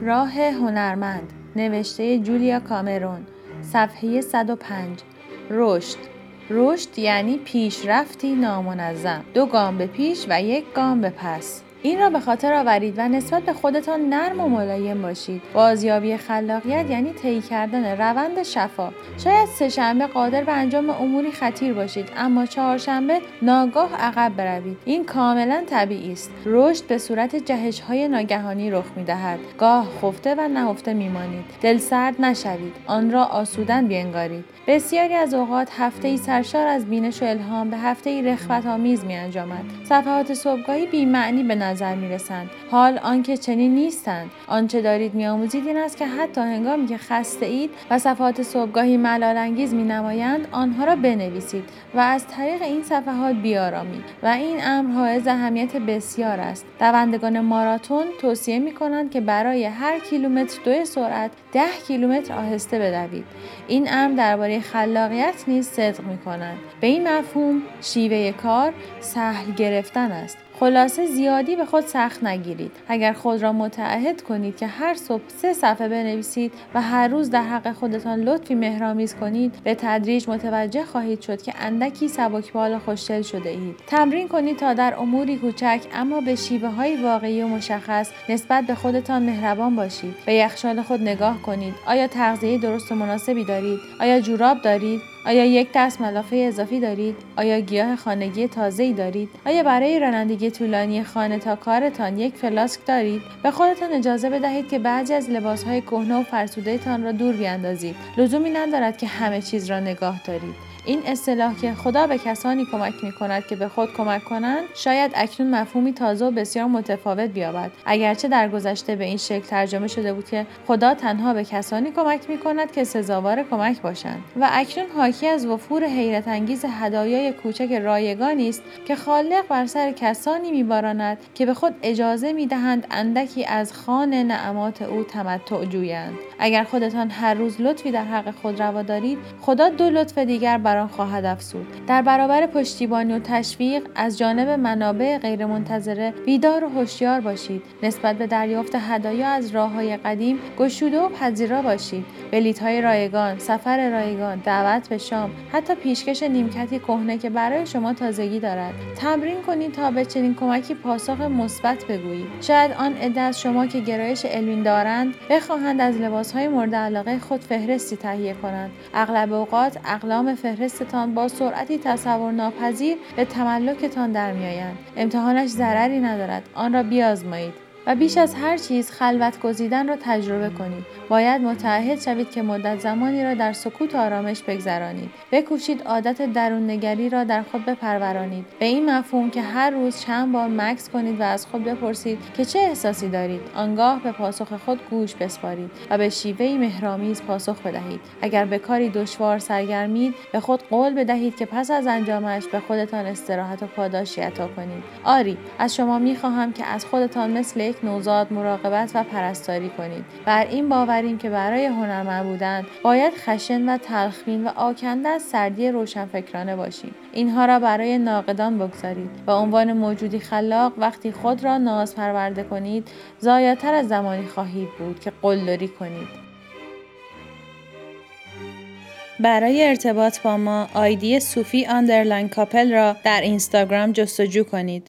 راه هنرمند نوشته جولیا کامرون صفحه 105 رشد. رشد یعنی پیشرفتی نامنظم. دو گام به پیش و یک گام به پس. این را به خاطر آورید و نسبت به خودتان نرم و ملایم باشید. بازیابی خلاقیت یعنی طی کردن روند شفا. شاید سهشنبه قادر به انجام اموری خطیر باشید اما چهارشنبه ناگاه عقب بروید. این کاملا طبیعی است. رشد به صورت جهش های ناگهانی رخ می دهد گاه خفته و نهفته میمانید. دل سرد نشوید. آن را آسودن بینگارید. بسیاری از اوقات هفته ای سرشار از بینش و الهام به هفته ای رخوت آمیز می انجامد صفحات صبحگاهی بی معنی به می رسند حال آنکه چنین نیستند. آنچه دارید میآموزید این است که حتی هنگامی که خسته اید و صفحات صبحگاهی ملال انگیز می نمایند آنها را بنویسید و از طریق این صفحات بیارامید و این امر حائز اهمیت بسیار است. دوندگان ماراتون توصیه می کنند که برای هر کیلومتر دو سرعت ده کیلومتر آهسته بدوید. این امر درباره خلاقیت نیز صدق می کنند به این مفهوم شیوه کار سهل گرفتن است. خلاصه زیادی به خود سخت نگیرید. اگر خود را متعهد کنید که هر صبح سه صفحه بنویسید و هر روز در حق خودتان لطفی مهرامیز کنید به تدریج متوجه خواهید شد که اندکی سبکبال خوشدل شده اید. تمرین کنید تا در اموری کوچک اما به شیوه های واقعی و مشخص نسبت به خودتان مهربان باشید. به یخچال خود نگاه کنید. آیا تغذیه درست و مناسبی دارید؟ آیا جوراب دارید؟ آیا یک دست ملافه اضافی دارید؟ آیا گیاه خانگی تازه‌ای دارید؟ آیا برای رانندگی طولانی خانه تا کارتان یک فلاسک دارید؟ به خودتان اجازه بدهید که بعضی از لباسهای کهنه و فرسودهتان را دور بیاندازید. لزومی ندارد که همه چیز را نگاه دارید. این اصطلاح که خدا به کسانی کمک می کند که به خود کمک کنند شاید اکنون مفهومی تازه و بسیار متفاوت بیابد. اگرچه در گذشته به این شکل ترجمه شده بود که خدا تنها به کسانی کمک می کند که سزاوار کمک باشند و اکنون حاکی از وفور حیرت انگیز هدایای کوچک رایگانی است که خالق بر سر کسانی میباراند که به خود اجازه می‌دهند اندکی از خان نعمات او تمتع جویند. اگر خودتان هر روز لطفی در حق خود روا دارید خدا دو لطف دیگر بر آن خواهد افزود. در برابر پشتیبانی و تشویق از جانب منابع غیرمنتظره بیدار و هوشیار باشید. نسبت به دریافت هدایا از راههای قدیم گشوده و پذیرا باشید. های رایگان سفر رایگان دعوت به شام حتی پیشکش نیمکتی کهنه که برای شما تازگی دارد. تمرین کنید تا به چنین کمکی پاسخ مثبت بگویید. شاید آن عده از شما که گرایش علمی دارند بخواهند از لباسهای مورد علاقه خود فهرستی تهیه کنند. اغلب اوقات اقلام فهرستتان با سرعتی تصور ناپذیر به تملکتان در میآیند. امتحانش ضرری ندارد. آن را بیازمایید. و بیش از هر چیز خلوت گزیدن را تجربه کنید. باید متعهد شوید که مدت زمانی را در سکوت و آرامش بگذرانید. بکوشید عادت درون نگری را در خود بپرورانید. به این مفهوم که هر روز چند بار مکس کنید و از خود بپرسید که چه احساسی دارید. آنگاه به پاسخ خود گوش بسپارید و به شیوهی مهرامیز پاسخ بدهید. اگر به کاری دشوار سرگرمید به خود قول بدهید که پس از انجامش به خودتان استراحت و پاداشی عطا کنید. آری از شما می‌خواهم که از خودتان مثل نوزاد مراقبت و پرستاری کنید. بر این باوریم که برای هنرمند بودن باید خشن و تلخبین و آکنده از سردی روشنفکرانه باشیم اینها را برای ناقدان بگذارید. به عنوان موجودی خلاق وقتی خود را ناز پرورده کنید زایاتر از زمانی خواهید بود که قلدری کنید. برای ارتباط با ما آیدی صوفی آندرلاین کاپل را در اینستاگرام جستجو کنید.